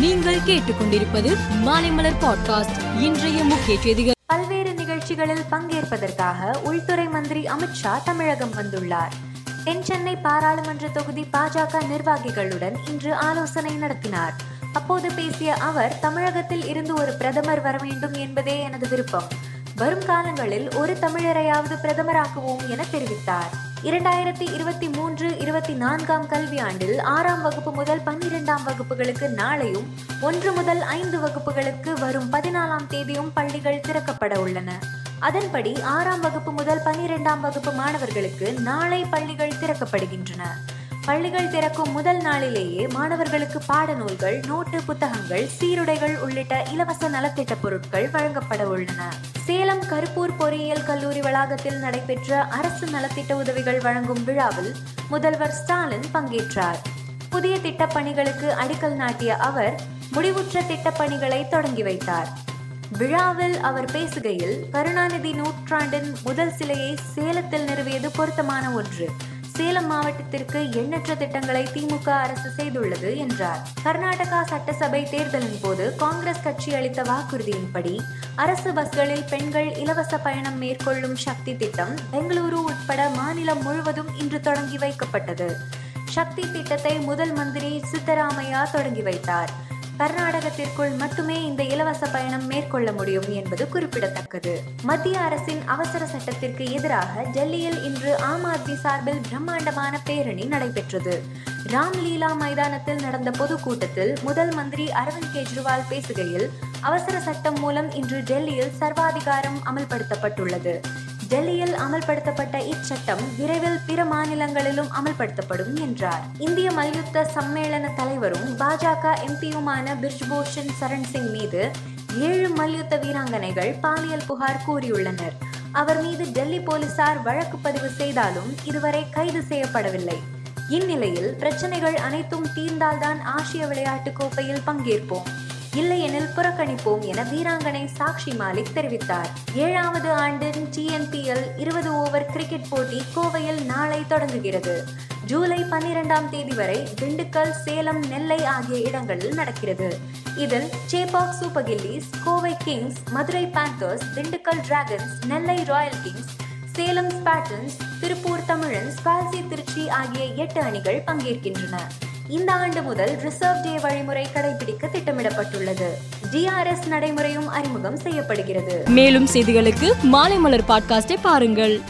நீங்கள் கேட்டுக்கொண்டிருப்பது மாலைமலர் பாட்காஸ்ட். இன்றைய முக்கிய செய்திகள். பல்வேறு நிகழ்ச்சிகளில் பங்கேற்பதற்காக உள்துறை மந்திரி அமித்ஷா தமிழகம் வந்துள்ளார். தென் சென்னை பாராளுமன்ற தொகுதி பாஜக நிர்வாகிகளுடன் இன்று ஆலோசனை நடத்தினார். அப்போது பேசிய அவர் தமிழகத்தில் இருந்து ஒரு பிரதமர் வர வேண்டும் என்பதே எனது விருப்பம். வரும் காலங்களில் ஒரு தமிழரையாவது பிரதமராக்குவோம் என தெரிவித்தார். இரண்டாயிரத்தி இருபத்தி மூன்று இருபத்தி நான்காம் கல்வியாண்டில் ஆறாம் வகுப்பு முதல் பன்னிரெண்டாம் வகுப்புகளுக்கு நாளையும் ஒன்று முதல் ஐந்து வகுப்புகளுக்கு வரும் பதினாலாம் தேதியும் பள்ளிகள் திறக்கப்பட உள்ளன. அதன்படி ஆறாம் வகுப்பு முதல் பன்னிரெண்டாம் வகுப்பு மாணவர்களுக்கு நாளை பள்ளிகள் திறக்கப்படுகின்றன. பள்ளிகள் திறக்கும் முதல் நாளிலேயே மாணவர்களுக்கு பாடநூல்கள் நோட்டு புத்தகங்கள் சீருடைகள் உள்ளிட்ட இலவச நலத்திட்ட பொருட்கள் வழங்கப்பட உள்ளன. சேலம் கருப்பூர் பொறியியல் கல்லூரி வளாகத்தில் நடைபெற்ற அரசு நலத்திட்ட உதவிகள் வழங்கும் விழாவில் முதல்வர் ஸ்டாலின் பங்கேற்றார். புதிய திட்டப்பணிகளுக்கு அடிக்கல் நாட்டிய அவர் முடிவுற்ற திட்டப்பணிகளை தொடங்கி வைத்தார். விழாவில் அவர் பேசுகையில் கருணாநிதி நூற்றாண்டின் முதல் சிலையை சேலத்தில் நிறுவியது பொருத்தமான ஒன்று. சேலம் மாவட்டத்திற்கு எண்ணற்ற திட்டங்களை திமுக அரசு செய்துள்ளது என்றார். கர்நாடகா சட்டசபை தேர்தலின் போது காங்கிரஸ் கட்சி அளித்த வாக்குறுதியின்படி அரசு பஸ்களில் பெண்கள் இலவச பயணம் மேற்கொள்ளும் சக்தி திட்டம் பெங்களூரு உட்பட மாநிலம் முழுவதும் இன்று தொடங்கி வைக்கப்பட்டது. சக்தி திட்டத்தை முதல் மந்திரி சித்தராமையா தொடங்கி வைத்தார். கர்நாடகத்திற்குள் மட்டுமே இந்த இலவச பயணம் மேற்கொள்ள முடியும் என்பது குறிப்பிடத்தக்கது. மத்திய அரசின் அவசர சட்டத்திற்கு எதிராக டெல்லியில் இன்று ஆம் ஆத்மி சார்பில் பிரம்மாண்டமான பேரணி நடைபெற்றது. ராம்லீலா மைதானத்தில் நடந்த பொதுக்கூட்டத்தில் முதல் மந்திரி அரவிந்த் கெஜ்ரிவால் பேசுகையில் அவசர சட்டம் மூலம் இன்று டெல்லியில் சர்வாதிகாரம் அமல்படுத்தப்பட்டுள்ளது. டெல்லியில் அமல்படுத்தப்பட்ட இச்சட்டம் விரைவில் பிற மாநிலங்களிலும் அமல்படுத்தப்படும் என்றார். இந்திய மல்யுத்த சம்மேளன தலைவரும் பாஜக எம்பியுமான பிர்ஜ்பூஷன் சரண் சிங் மீது ஏழு மல்யுத்த வீராங்கனைகள் பாலியல் புகார் கூறியுள்ளனர். அவர் மீது டெல்லி போலீசார் வழக்கு பதிவு செய்தாலும் இதுவரை கைது செய்யப்படவில்லை. இந்நிலையில் பிரச்சனைகள் அனைத்தும் தீர்ந்தால்தான் ஆசிய விளையாட்டுக் கோப்பையில் பங்கேற்போம். இல்லையெனில் புறக்கணிப்போம் என வீராங்கனை சாக்ஷி மாலிக் தெரிவித்தார். ஏழாவது ஆண்டின் டிஎன்பிஎல் இருபது ஓவர் கிரிக்கெட் போட்டி கோவையில் நாளை தொடங்குகிறது. ஜூலை பன்னிரெண்டாம் தேதி வரை திண்டுக்கல் சேலம் நெல்லை ஆகிய இடங்களில் நடக்கிறது. இதில் Chepauk super gillies Kovai kings Madurai panthers Dindigul dragons Nellai royal kings Salem spartans Tiruppur Tamizhans ballsy Trichy ஆகிய எட்டு அணிகள் பங்கேற்கின்றன. இந்த ஆண்டு முதல் ரிசர்வ் டே வழிமுறை கடைபிடிக்க திட்டமிடப்பட்டுள்ளது. டிஆர்எஸ் நடைமுறையும் அறிமுகம் செய்யப்படுகிறது. மேலும் செய்திகளுக்கு மாலை மலர் பாட்காஸ்டை பாருங்கள்.